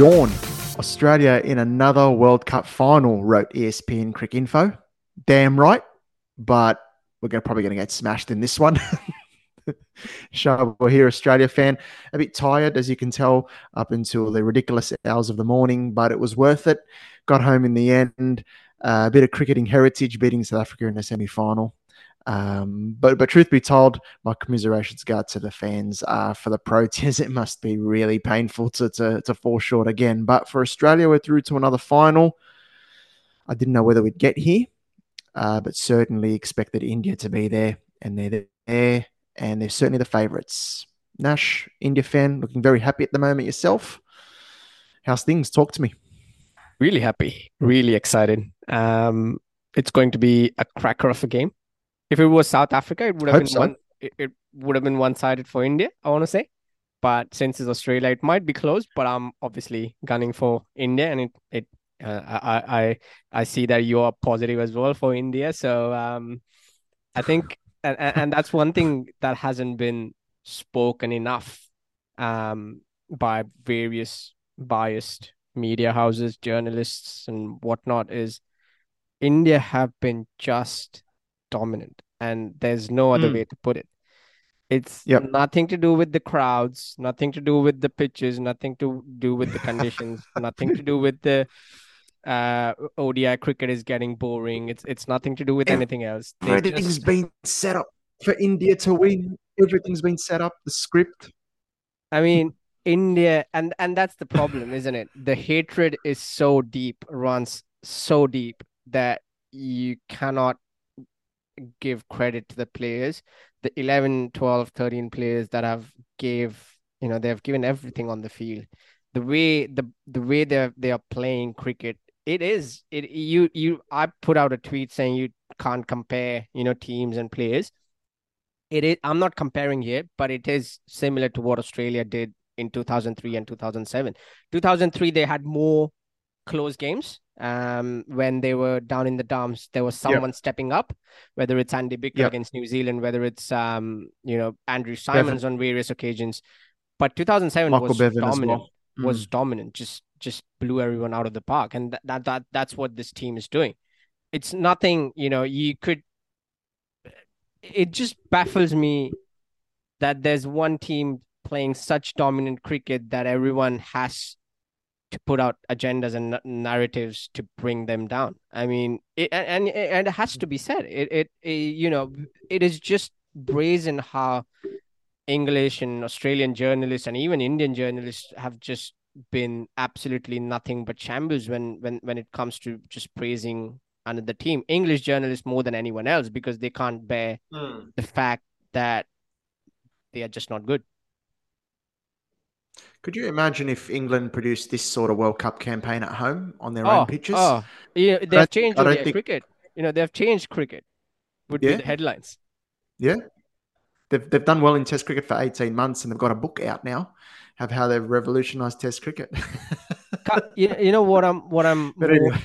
yawn. Australia in another World Cup final, wrote ESPN Cricinfo. Damn right, but we're gonna, probably going to get smashed in this one. we're here, Australia fan. A bit tired, as you can tell, up until the ridiculous hours of the morning, but it was worth it. Got home in the end. Uh, a bit of cricketing heritage, beating South Africa in the semi final. Um, but but truth be told, my commiserations go to the fans uh, for the Proteas. It must be really painful to, to to fall short again. But for Australia, we're through to another final. I didn't know whether we'd get here, uh, but certainly expected India to be there, and they're there, and they're certainly the favourites. Nash, India fan, looking very happy at the moment yourself. How's things? Talk to me. Really happy, really excited. Um, it's going to be a cracker of a game. If it was South Africa, it would have Hope been so. one. It, it would have been one-sided for India. I want to say, but since it's Australia, it might be close. But I'm obviously gunning for India, and it it uh, I I I see that you are positive as well for India. So um, I think, and and that's one thing that hasn't been spoken enough um by various biased media houses, journalists, and whatnot is India have been just dominant, and there's no other mm. way to put it. It's yep. nothing to do with the crowds, nothing to do with the pitches, nothing to do with the conditions, nothing to do with the uh ODI cricket is getting boring. It's it's nothing to do with anything else. They Everything's just... been set up for India to win. Everything's been set up. The script. I mean, India, and and that's the problem, isn't it? The hatred is so deep, runs so deep that you cannot give credit to the players. The 11, 12, 13 players that have gave, you know, they've given everything on the field. The way the the way they they are playing cricket, it is it you you I put out a tweet saying you can't compare, you know, teams and players. It is I'm not comparing here, but it is similar to what Australia did in 2003 and 2007. 2003 they had more close games. Um, when they were down in the dumps, there was someone yep. stepping up, whether it's Andy Bichel yep. against New Zealand, whether it's um, you know, Andrew Symonds Bevan. on various occasions. But 2007 Michael was Bevan dominant. Well. Mm. Was dominant. Just just blew everyone out of the park, and that that that's what this team is doing. It's nothing, you know. You could. It just baffles me that there's one team playing such dominant cricket that everyone has to put out agendas and narratives to bring them down. I mean, it, and and it has to be said. It, it, it you know it is just brazen how English and Australian journalists and even Indian journalists have just been absolutely nothing but shambles when when when it comes to just praising another team. English journalists more than anyone else because they can't bear mm. the fact that they are just not good. Could you imagine if England produced this sort of World Cup campaign at home on their oh, own pitches? Oh, yeah, they've changed think... cricket. You know, they've changed cricket. Would yeah. be the headlines. Yeah, they've they've done well in Test cricket for eighteen months, and they've got a book out now of how they've revolutionised Test cricket. you, you know what I'm what I'm. More, anyway.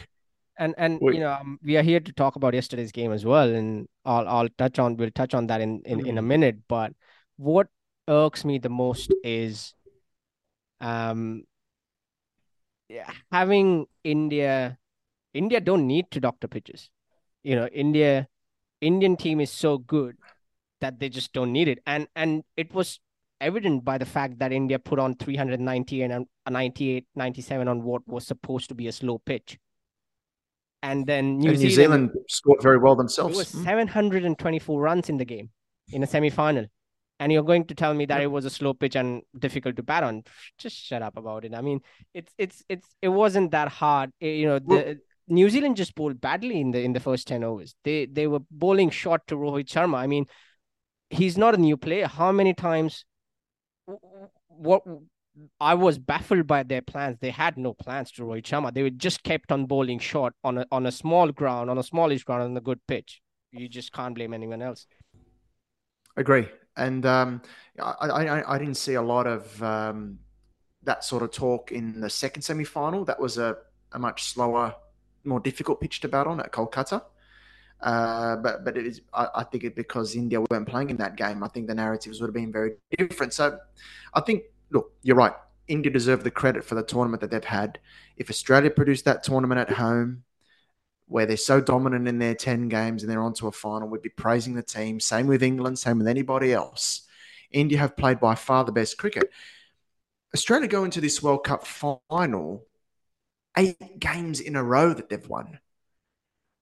And and Wait. you know um, we are here to talk about yesterday's game as well, and I'll I'll touch on we'll touch on that in in, in a mm. minute. But what irks me the most is um yeah, having India India don't need to doctor pitches. You know, India Indian team is so good that they just don't need it. And and it was evident by the fact that India put on 390 and a 98, 97 on what was supposed to be a slow pitch. And then New, and Zealand, New Zealand, scored very well themselves. It was 724 runs in the game in a semi-final and you're going to tell me that it was a slow pitch and difficult to bat on just shut up about it i mean it's it's it's it wasn't that hard it, you know the well, new zealand just bowled badly in the in the first 10 overs they they were bowling short to rohit sharma i mean he's not a new player how many times what I was baffled by their plans. They had no plans to Rohit Sharma. They were just kept on bowling short on a on a small ground, on a smallish ground, on a good pitch. You just can't blame anyone else. Agree and um, I, I, I didn't see a lot of um, that sort of talk in the second semi final. That was a, a much slower, more difficult pitch to bat on at Kolkata. Uh, but but it is I, I, think it because India weren't playing in that game. I think the narratives would have been very different. So I think look, you're right. India deserve the credit for the tournament that they've had. If Australia produced that tournament at home, where they're so dominant in their 10 games and they're onto a final, we'd be praising the team. Same with England, same with anybody else. India have played by far the best cricket. Australia go into this World Cup final eight games in a row that they've won.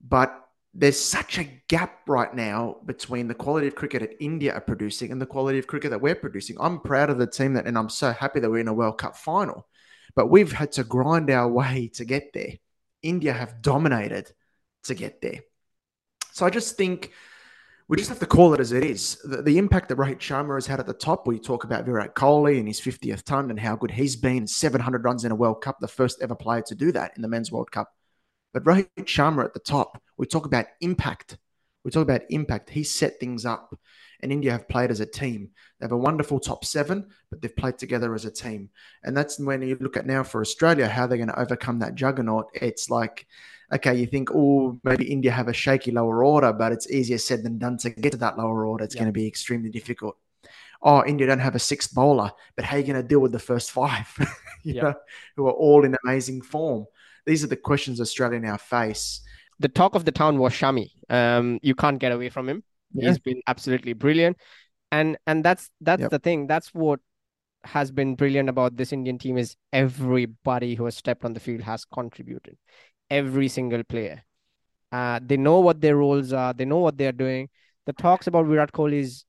But there's such a gap right now between the quality of cricket that India are producing and the quality of cricket that we're producing. I'm proud of the team that, and I'm so happy that we're in a World Cup final. But we've had to grind our way to get there. India have dominated to get there. So I just think we just have to call it as it is. The, the, impact that Rohit Sharma has had at the top, we talk about Virat Kohli and his 50th ton and how good he's been, 700 runs in a World Cup, the first ever player to do that in the Men's World Cup. But Rohit Sharma at the top, we talk about impact. We talk about impact. He set things up, and India have played as a team. They have a wonderful top seven, but they've played together as a team. And that's when you look at now for Australia, how they're going to overcome that juggernaut. It's like okay, you think, oh, maybe India have a shaky lower order, but it's easier said than done to get to that lower order. It's going to be extremely difficult. Oh, India don't have a sixth bowler, but how are you going to deal with the first five, you know, who are all in amazing form? These are the questions Australia now face. The talk of the town was Shami. Um, you can't get away from him. Yeah. He's been absolutely brilliant, and and that's that's yep. the thing. That's what has been brilliant about this Indian team is everybody who has stepped on the field has contributed every single player. Uh, they know what their roles are. They know what they're doing. The talks about Virat Kohli's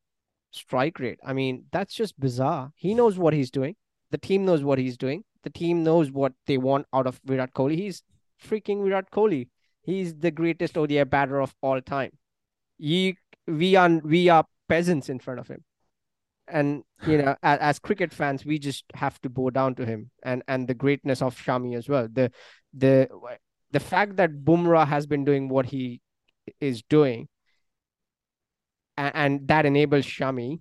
strike rate. I mean, that's just bizarre. He knows what he's doing. The team knows what he's doing. The team knows what they want out of Virat Kohli. He's freaking Virat Kohli. He's the greatest ODI batter of all time. He, we are we are peasants in front of him, and you know, as, as cricket fans, we just have to bow down to him and and the greatness of Shami as well. The the the fact that Bumrah has been doing what he is doing, and, and that enables Shami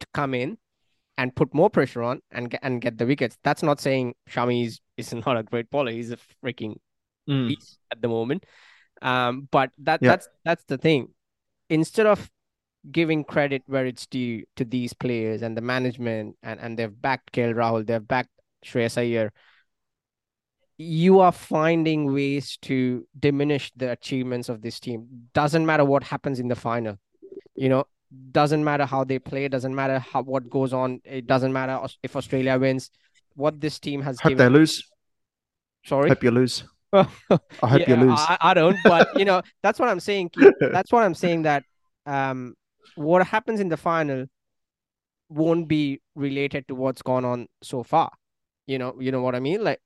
to come in and put more pressure on and get, and get the wickets. That's not saying Shami is, is not a great bowler. He's a freaking mm. beast at the moment. Um, but that yeah. that's that's the thing. Instead of giving credit where it's due to these players and the management, and, and they've backed KL Rahul, they've backed Shreyas Iyer, you are finding ways to diminish the achievements of this team. Doesn't matter what happens in the final, you know, doesn't matter how they play, doesn't matter how what goes on, it doesn't matter if Australia wins. What this team has hope given. they lose. Sorry, hope you lose. I hope yeah, you lose. I, I, don't, but you know, that's what I'm saying. That's what I'm saying. That um, what happens in the final won't be related to what's gone on so far. You know, you know what I mean. Like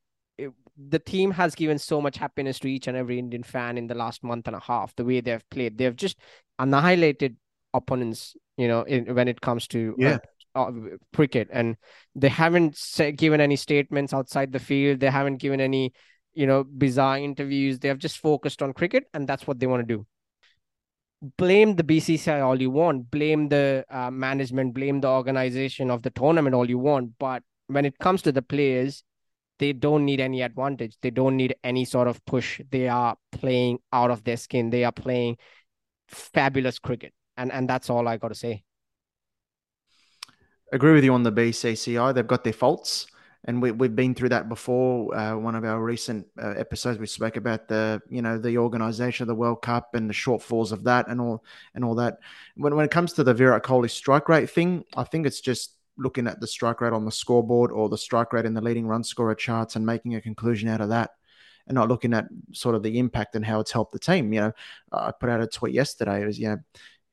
the team has given so much happiness to each and every Indian fan in the last month and a half. The way they've played, they've just annihilated opponents. You know, in, when it comes to uh, yeah. Uh, uh, cricket, and they haven't given any statements outside the field. They haven't given any, you know, bizarre interviews. They have just focused on cricket, and that's what they want to do. Blame the BCCI all you want. Blame the uh, management. Blame the organization of the tournament all you want. But when it comes to the players, they don't need any advantage. They don't need any sort of push. They are playing out of their skin. They are playing fabulous cricket. And and that's all I got to say. Agree with you on the BCCI. They've got their faults. And we, we've been through that before. Uh, one of our recent uh, episodes, we spoke about the, you know, the organisation of the World Cup and the shortfalls of that, and all, and all that. When, when it comes to the Virat Kohli strike rate thing, I think it's just looking at the strike rate on the scoreboard or the strike rate in the leading run scorer charts and making a conclusion out of that and not looking at sort of the impact and how it's helped the team. You know, I put out a tweet yesterday. It was, you know,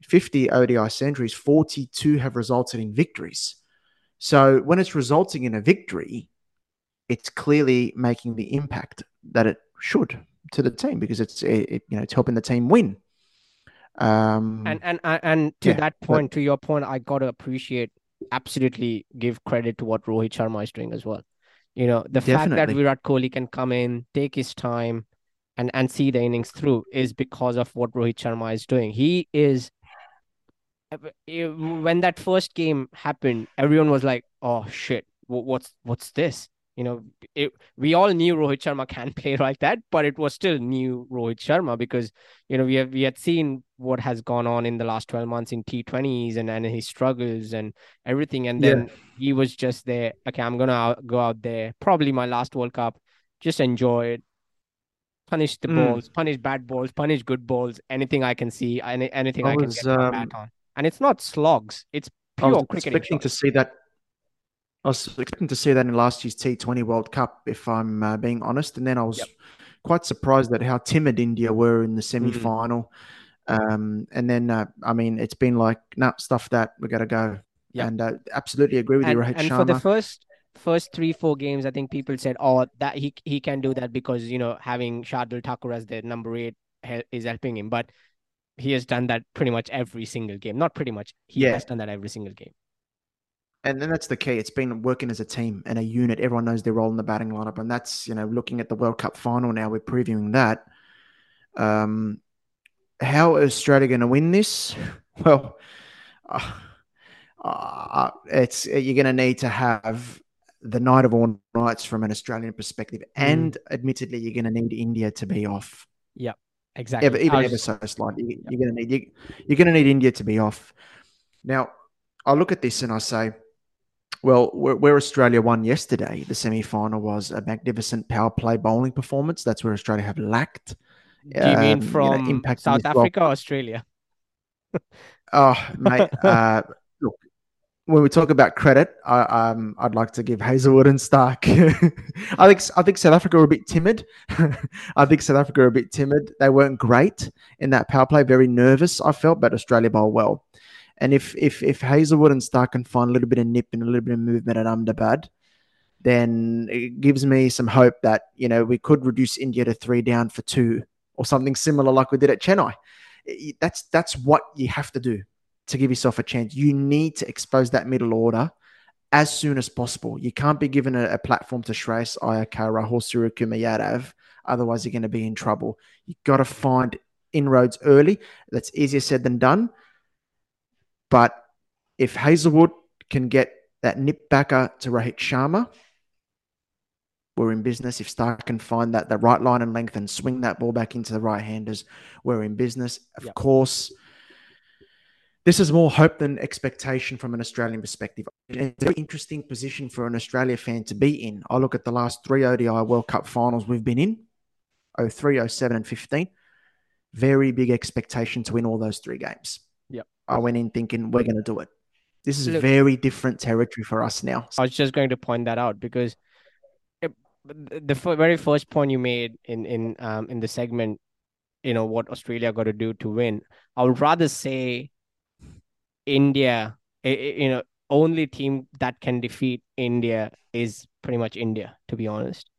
50 ODI centuries, 42 have resulted in victories. So when it's resulting in a victory, it's clearly making the impact that it should to the team because it's it, you know it's helping the team win. Um, and and and to yeah, that point, but, to your point, I got to appreciate absolutely give credit to what Rohit Sharma is doing as well. You know, the Definitely. fact that Virat Kohli can come in, take his time, and and see the innings through is because of what Rohit Sharma is doing. He is when that first game happened, everyone was like, "Oh shit, what's what's this?" You know, it, we all knew Rohit Sharma can play like that, but it was still new Rohit Sharma because you know we have we had seen what has gone on in the last twelve months in T Twenties and and his struggles and everything, and then yeah. he was just there. Okay, I'm gonna out, go out there, probably my last World Cup, just enjoy it, punish the mm. balls, punish bad balls, punish good balls, anything I can see, any, anything I, I was, can get um, my bat on, and it's not slogs, it's pure I was expecting to see that I was expecting to see that in last year's T20 World Cup, if I'm uh, being honest. And then I was yep. quite surprised at how timid India were in the semi final. Mm. Um, and then, uh, I mean, it's been like, nah, stuff that, we got to go. Yep. And uh, absolutely agree with and, you, Rohit And Sharma. for the first first three four games, I think people said, "Oh, that he he can do that because you know having Shardul Thakur as the number eight is helping him." But he has done that pretty much every single game. Not pretty much. He yeah. has done that every single game. And then that's the key. It's been working as a team and a unit. Everyone knows their role in the batting lineup, and that's you know looking at the World Cup final now. We're previewing that. Um, how is Australia going to win this? Well, uh, uh, it's you're going to need to have the night of all nights from an Australian perspective, mm. and admittedly, you're going to need India to be off. Yeah, exactly. Ever, even was... ever so slightly, you're going to need you, you're going to need India to be off. Now, I look at this and I say well, where, where, Australia won yesterday, the semi final was a magnificent power play bowling performance. That's where Australia have lacked. Do you um, mean from you know, South Africa or Australia? oh, mate. uh, look, when we talk about credit, I, um, I'd like to give Hazlewood and Starc. I think I think South Africa were a bit timid. I think South Africa were a bit timid. They weren't great in that power play. Very nervous, I felt, but Australia bowled well. And if if if Hazlewood and Starc can find a little bit of nip and a little bit of movement at Ahmedabad, then it gives me some hope that you know we could reduce India to three down for two or something similar like we did at Chennai. That's that's what you have to do to give yourself a chance. You need to expose that middle order as soon as possible. You can't be given a, a platform to Shreyas Iyer, Rahul Suryakumar Yadav. Otherwise, you're going to be in trouble. You've got to find inroads early. That's easier said than done. But if Hazlewood can get that nip backer to Rohit Sharma, we're in business. If Starc can find that the right line and length and swing that ball back into the right handers, we're in business. Of yep. course, this is more hope than expectation from an Australian perspective. It's a very interesting position for an Australia fan to be in. I look at the last three ODI World Cup finals we've been in 03, 07, and 15. Very big expectation to win all those three games. Yeah. I went in thinking we're going to do it. This is Look, very different territory for us now. I was just going to point that out because it, the very first point you made in in um in the segment, you know what Australia got to do to win. I would rather say India. Eh, eh, you know, only team that can defeat India is pretty much India. To be honest,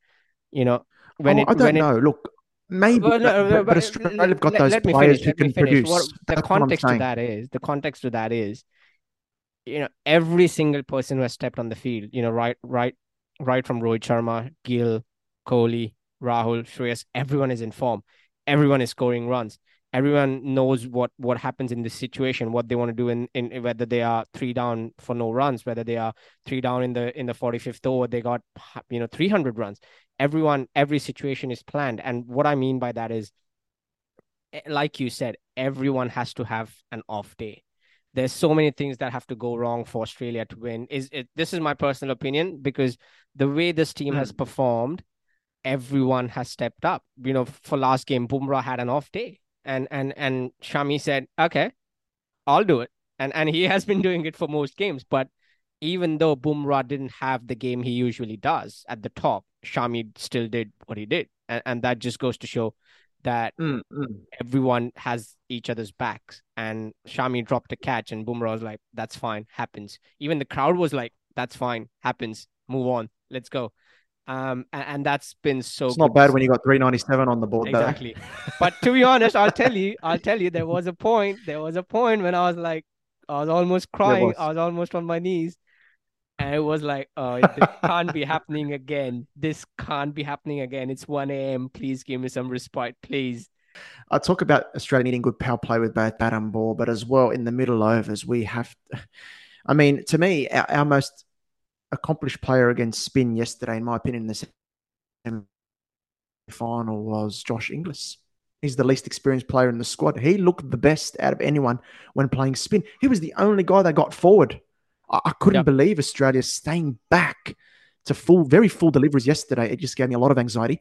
you know when oh, it, I don't know. It, Look, Maybe, well, no, but, but, Australia have got let, those let players finish, who can produce. What, the context to that is the context to that is, you know, every single person who has stepped on the field, you know, right, right, right from Rohit Sharma, Gill, Kohli, Rahul, Shreyas, everyone is in form. Everyone is scoring runs. Everyone knows what what happens in this situation, what they want to do in, in whether they are three down for no runs, whether they are three down in the in the 45th over, they got you know 300 runs. Everyone every situation is planned. And what i mean by that is eh, like you said everyone has to have an off day. There's so many things that have to go wrong for australia to win. Is it this is my personal opinion because the way this team mm. has performed everyone has stepped up. You know for last game bumrah had an off day and and and shami said okay i'll do it and and he has been doing it for most games but even though Bumrah didn't have the game he usually does at the top, Shami still did what he did. And, and that just goes to show that mm, mm. everyone has each other's backs. And Shami dropped a catch, and Bumrah was like, that's fine, happens. Even the crowd was like, that's fine, happens, move on, let's go. Um, and, and that's been so. It's not bad when you got 397 on the board. Exactly. but to be honest, I'll tell you, I'll tell you, there was a point, there was a point when I was like, I was almost crying, was. I was almost on my knees and it was like, oh, this can't be happening again. This can't be happening again. It's 1 a.m. Please give me some respite, please. I talk about Australia needing good power play with both bat and ball, but as well in the middle overs, we have. I mean, to me, our, our most accomplished player against spin yesterday, in my opinion, in the final was Josh Inglis. He's the least experienced player in the squad. He looked the best out of anyone when playing spin. He was the only guy that got forward. I, I couldn't Yep. believe Australia staying back to full, very full deliveries yesterday. It just gave me a lot of anxiety.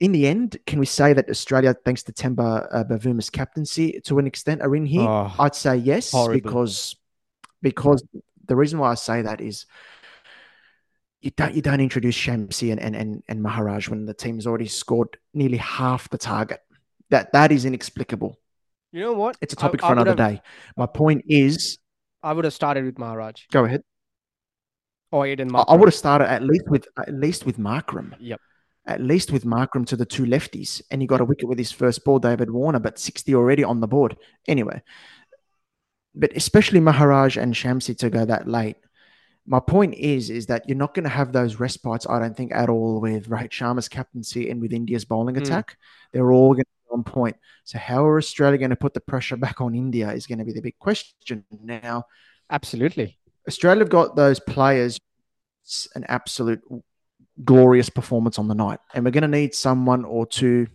In the end, can we say that Australia, thanks to Temba uh, Bavuma's captaincy, to an extent, are in here? Oh, I'd say yes horrible. because because the reason why I say that is you don't you don't introduce Shamsi and, and, and, and Maharaj when the team's already scored nearly half the target. That that is inexplicable. you know what? It's a topic I for another would've- day. My point is, I would have started with Maharaj go ahead. or Aiden I, I would have started at least with at least with Markram. Yep. At least with Markram to the two lefties, and he got a wicket with his first ball, David Warner, but sixty already on the board. Anyway, but especially Maharaj and Shamsi to go that late. My point is, is that you're not going to have those respites. I don't think at all with Rohit Sharma's captaincy and with India's bowling Mm. attack. They're all going to be on point. So how are Australia going to put the pressure back on India is going to be the big question. Now, Absolutely. Australia have got those players. It's an absolute glorious performance on the night, and we're going to need someone or two,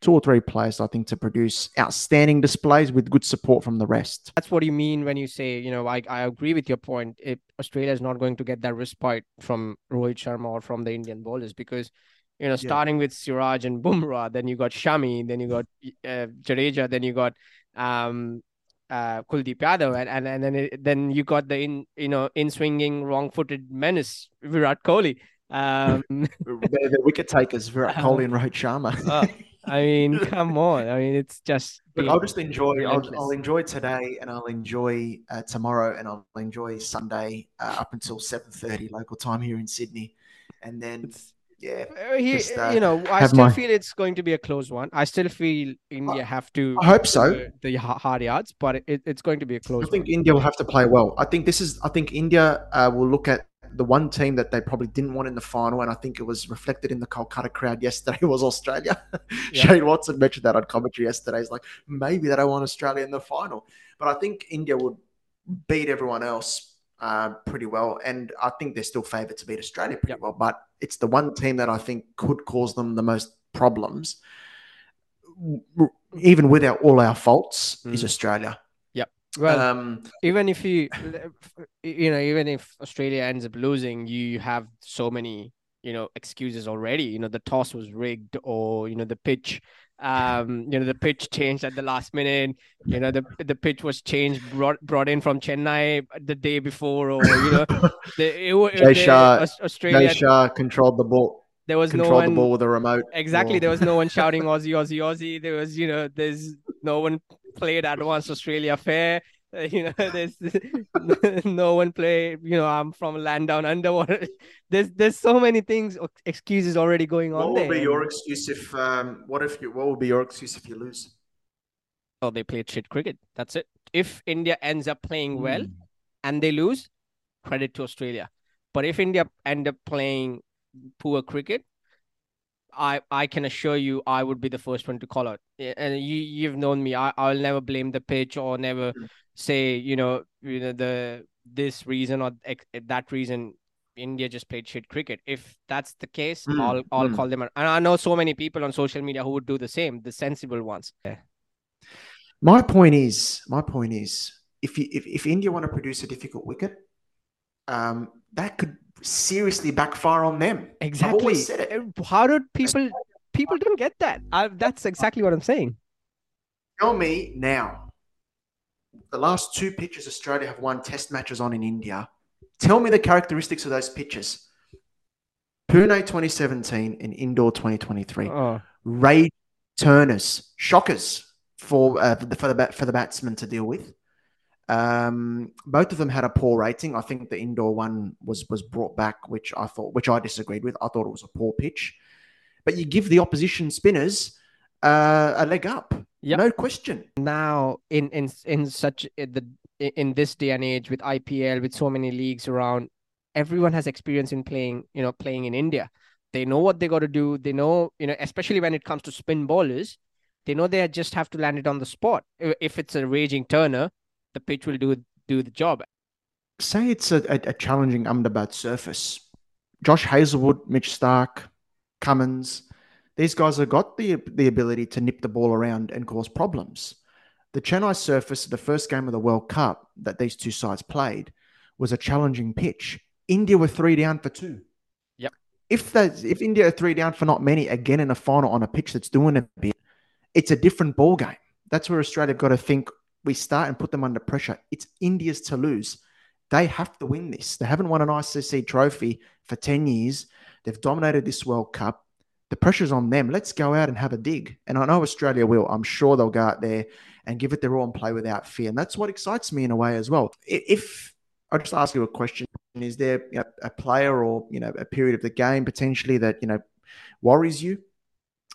two or three players, I think, to produce outstanding displays with good support from the rest. That's what you mean when you say, you know, I, I agree with your point. If Australia is not going to get that respite from Rohit Sharma or from the Indian bowlers, because, you know, starting with Siraj and Bumrah, then you got Shami, then you got uh, Jadeja, then you got um, uh, Kuldeep Yadav, and, and, and then it, then you got the in you know in swinging wrong footed menace Virat Kohli. Um, They're the wicket takers, Virat Kohli and Rohit Sharma. I mean, come on. I mean, it's just Look, I'll just enjoy. I'll. I'll enjoy today, and I'll enjoy uh, tomorrow, and I'll enjoy Sunday uh, up until seven thirty local time here in Sydney, and then It's- yeah, Uh, he, just, uh, you know, I still my- feel it's going to be a close one. I still feel India have to. I hope so. do The hard yards, but it, it's going to be a close I think one. India will have to play well. I think this is. I think India uh, will look at the one team that they probably didn't want in the final, and I think it was reflected in the Kolkata crowd yesterday. Was Australia? Yeah. Shane Watson mentioned that on commentary yesterday. He's like, maybe they don't want Australia in the final, but I think India would beat everyone else uh, pretty well, and I think they're still favoured to beat Australia pretty Yep. well. But it's the one team that I think could cause them the most problems, even without all our faults, is Mm. Australia. Well, um, even if you, you know, even if Australia ends up losing, you have so many, you know, excuses already. You know, the toss was rigged, or you know, the pitch, um, you know, the pitch changed at the last minute. You know, the the pitch was changed, brought brought in from Chennai the day before, or you know, the, it, wa- Jay the- Shah- Australia. Jay Shah controlled the ball, there was no controlled the one ball with a remote. Exactly. Or- There was no one shouting Aussie, Aussie, Aussie. There was, you know, there's no one played Advanced Australia Fair. Uh, you know, there's no one play. You know, I'm from land down under. There's there's so many things, excuses already going on What there. will be your excuse if? Um, what if you? What will be your excuse if you lose? Oh, they played shit cricket. That's it. If India ends up playing well Mm. and they lose, credit to Australia. But if India end up playing poor cricket, I I can assure you I would be the first one to call out. And you you've known me. I I'll never blame the pitch or never say you know you know the this reason or that reason. India just played shit cricket. If that's the case, Mm, I'll I'll mm. call them out. And I know so many people on social media who would do the same, the sensible ones. Yeah. My point is, my point is, if you if, if India want to produce a difficult wicket, um, that could seriously backfire on them. Exactly. always said it. How did people people don't get that? I, that's exactly what I'm saying. Tell me now. The last two pitches Australia have won Test matches on in India. Tell me the characteristics of those pitches. Pune 2017 and Indore 2023. Oh, Ray Turners, shockers for uh, for the for the, bat, for the batsman to deal with. Um, both of them had a poor rating. I think the Indore one was was brought back, which I thought, which I disagreed with. I thought it was a poor pitch, but you give the opposition spinners uh, a leg up, Yep. no question. now in in in such in the in this day and age with IPL with so many leagues around, everyone has experience in playing. You know, playing in India. They know what they got to do. They know, you know, especially when it comes to spin bowlers, they know they just have to land it on the spot. If if it's a raging turner, the pitch will do do the job. say it's a, a, a challenging Ahmedabad surface. Josh Hazlewood, Mitch Starc, Cummins, these guys have got the the ability to nip the ball around and cause problems. The Chennai surface, the first game of the World Cup that these two sides played, was a challenging pitch. India were three down for two. Yep. If that if India are three down for not many again in a final on a pitch that's doing a bit, it's a different ball game. That's where Australia got to think. We start and put them under pressure. It's India's to lose. They have to win this. They haven't won an ICC trophy for 10 years. They've dominated this World Cup the pressure's on them. Let's go out and have a dig. And I know Australia will. I'm sure they'll go out there and give it their all and play without fear. And that's what excites me in a way as well. If I'll just ask you a question: Is there you know, a player or you know a period of the game potentially that you know worries you?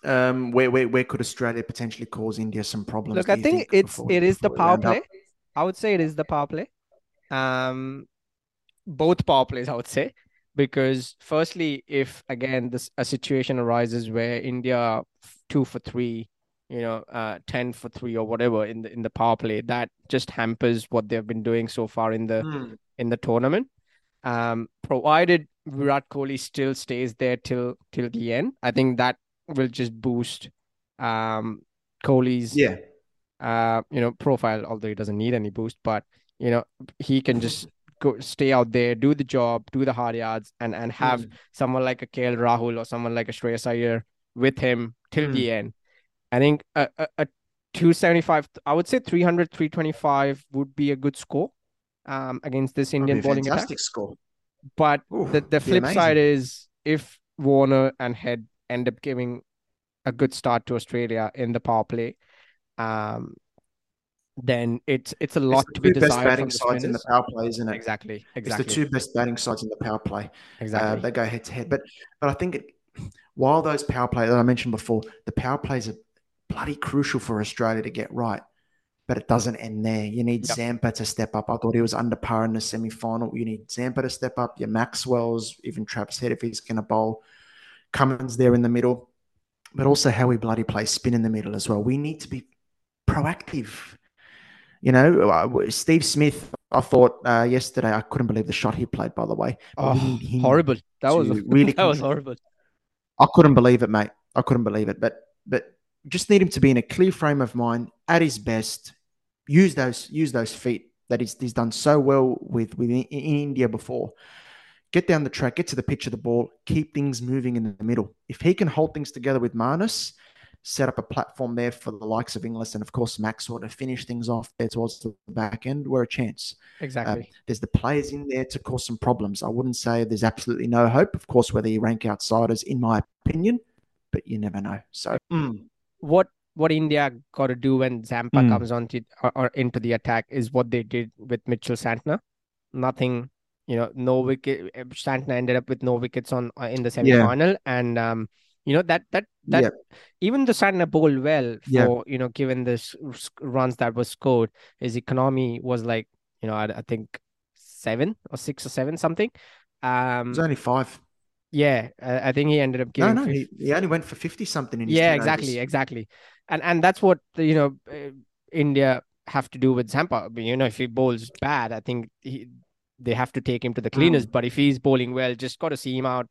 Um, where, where where could Australia potentially cause India some problems? Look, I think, think it's it is the power play. Up? I would say it is the power play. Um, both power plays, I would say because firstly if again this a situation arises where india two for three you know uh 10 for 3 or whatever in the in the power play that just hampers what they've been doing so far in the mm. in the tournament um provided virat kohli still stays there till till the end i think that will just boost um kohli's yeah uh you know profile although he doesn't need any boost but you know he can just go stay out there, do the job, do the hard yards, and and have mm. someone like a KL Rahul or someone like a Shreyas Iyer with him till mm. the end. I think a, a, a 275, I would say 300, 325 would be a good score um, against this Indian bowling fantastic attack. score. But Ooh, the, the flip side is if Warner and Head end up giving a good start to Australia in the power play, um, then it's it's a lot it's to be desired. Best batting sides in the power play, isn't it? Exactly, exactly. It's the two best batting sides in the power play. Exactly, uh, they go head to head. But but I think it, while those power plays that I mentioned before, the power plays are bloody crucial for Australia to get right. But it doesn't end there. You need yep. Zampa to step up. I thought he was under par in the semi final. You need Zampa to step up. Your Maxwell's, even Travis Head if he's going to bowl. Cummins there in the middle, but also how we bloody play spin in the middle as well. We need to be proactive you know, uh, Steve Smith. I thought uh, yesterday I couldn't believe the shot he played. By the way, oh, horrible! That was really that was horrible. I couldn't believe it, mate. I couldn't believe it. But but just need him to be in a clear frame of mind at his best. Use those use those feet that he's, he's done so well with with in, in India before. Get down the track, get to the pitch of the ball, keep things moving in the middle. If he can hold things together with Marnus, set up a platform there for the likes of Inglis and, of course, Maxwell to finish things off there towards the back end, we're a chance. Exactly. Uh, there's the players in there to cause some problems. I wouldn't say there's absolutely no hope, of course, whether you rank outsiders, in my opinion, but you never know. So, mm. what what India got to do when Zampa mm. comes on to, or, or, into the attack is what they did with Mitchell Santner. Nothing, you know, no wicket. Santner ended up with no wickets on uh, in the semi final, yeah. and um, you know that that that yep. even the Santner bowled well for yep. you know given the runs that was scored. His economy was like you know I, I think seven or six or seven something. Um, it was only five. Yeah, I, I think he ended up giving. No, no, he, he, only went for fifty something. In his yeah, exactly, exactly, and and that's what you know uh, India have to do with Zampa. You know, if he bowls bad, I think he, they have to take him to the cleaners. Mm. But if he's bowling well, just got to see him out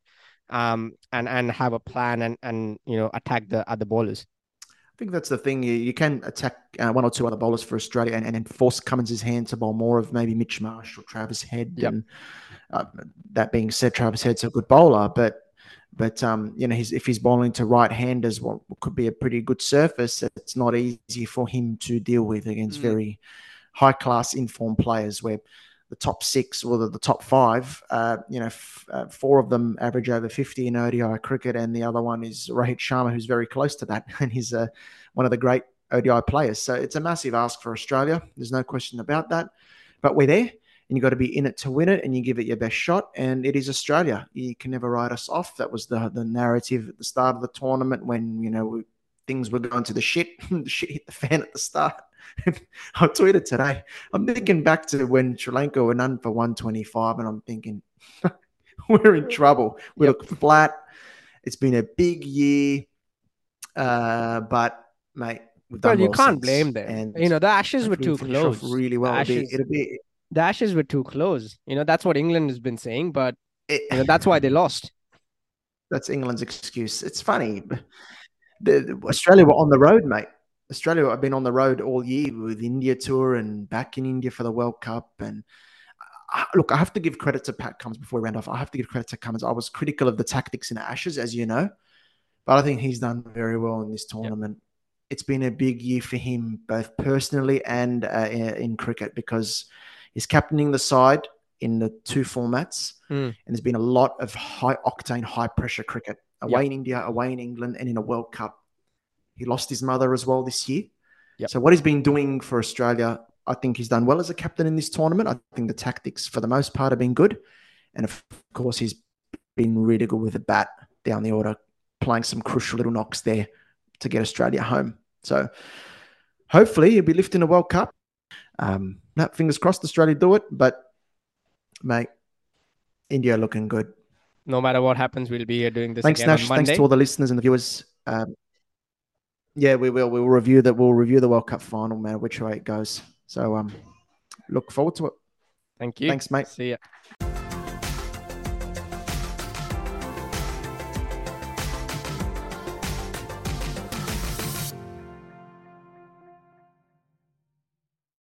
um, and and have a plan and and you know attack the other bowlers. I think that's the thing. You, you can attack uh, one or two other bowlers for Australia and, and then force Cummins' hand to bowl more of maybe Mitch Marsh or Travis Head. Yep. And uh, that being said, Travis Head's a good bowler, but but um, you know, he's, if he's bowling to right-handers, what could be a pretty good surface, it's not easy for him to deal with against mm. very high-class informed players. Where the top six or the, the top five, uh, you know, f- uh, four of them average over 50 in ODI cricket, and the other one is Rohit Sharma, who's very close to that, and he's uh, one of the great ODI players. So it's a massive ask for Australia. There's no question about that. But we're there, and you've got to be in it to win it, and you give it your best shot. And it is Australia. You can never write us off. That was the the narrative at the start of the tournament when you know we, things were going to the shit. the shit hit the fan at the start I tweeted today. I'm thinking back to when Sri Lanka were none for 125, and I'm thinking we're in trouble. We yep. look flat. It's been a big year, uh, but mate, well, you well can't blame them. And you know the Ashes were too close. Really well. It'll be, it'll be the Ashes were too close. You know, that's what England has been saying, but It- you know, that's why they lost. that's England's excuse. It's funny. The, the- Australia were on the road, mate. Australia have been on the road all year with India tour and back in India for the World Cup. And uh, look, I have to give credit to Pat Cummins before we round off. I have to give credit to Cummins. I was critical of the tactics in the Ashes, as you know, but I think he's done very well in this tournament. It's been a big year for him, both personally and uh, in, in cricket, because he's captaining the side in the two formats, Hmm. and there's been a lot of high octane, high pressure cricket away in India, away in England, and in a World Cup. He lost his mother as well this year. Yep. So what he's been doing for Australia, I think he's done well as a captain in this tournament. I think the tactics, for the most part, have been good, and of course, he's been really good with the bat down the order, playing some crucial little knocks there to get Australia home. So hopefully, he'll be lifting a World Cup. Um, no, fingers crossed, Australia do it, but mate, India looking good. No matter what happens, we'll be here doing this Thanks, again Nash. on Monday. Thanks to all the listeners and the viewers. Um, yeah, we will. We will review that. We'll review the World Cup final, man, which way it goes. So, um, look forward to it. Thank you. Thanks, mate. See ya.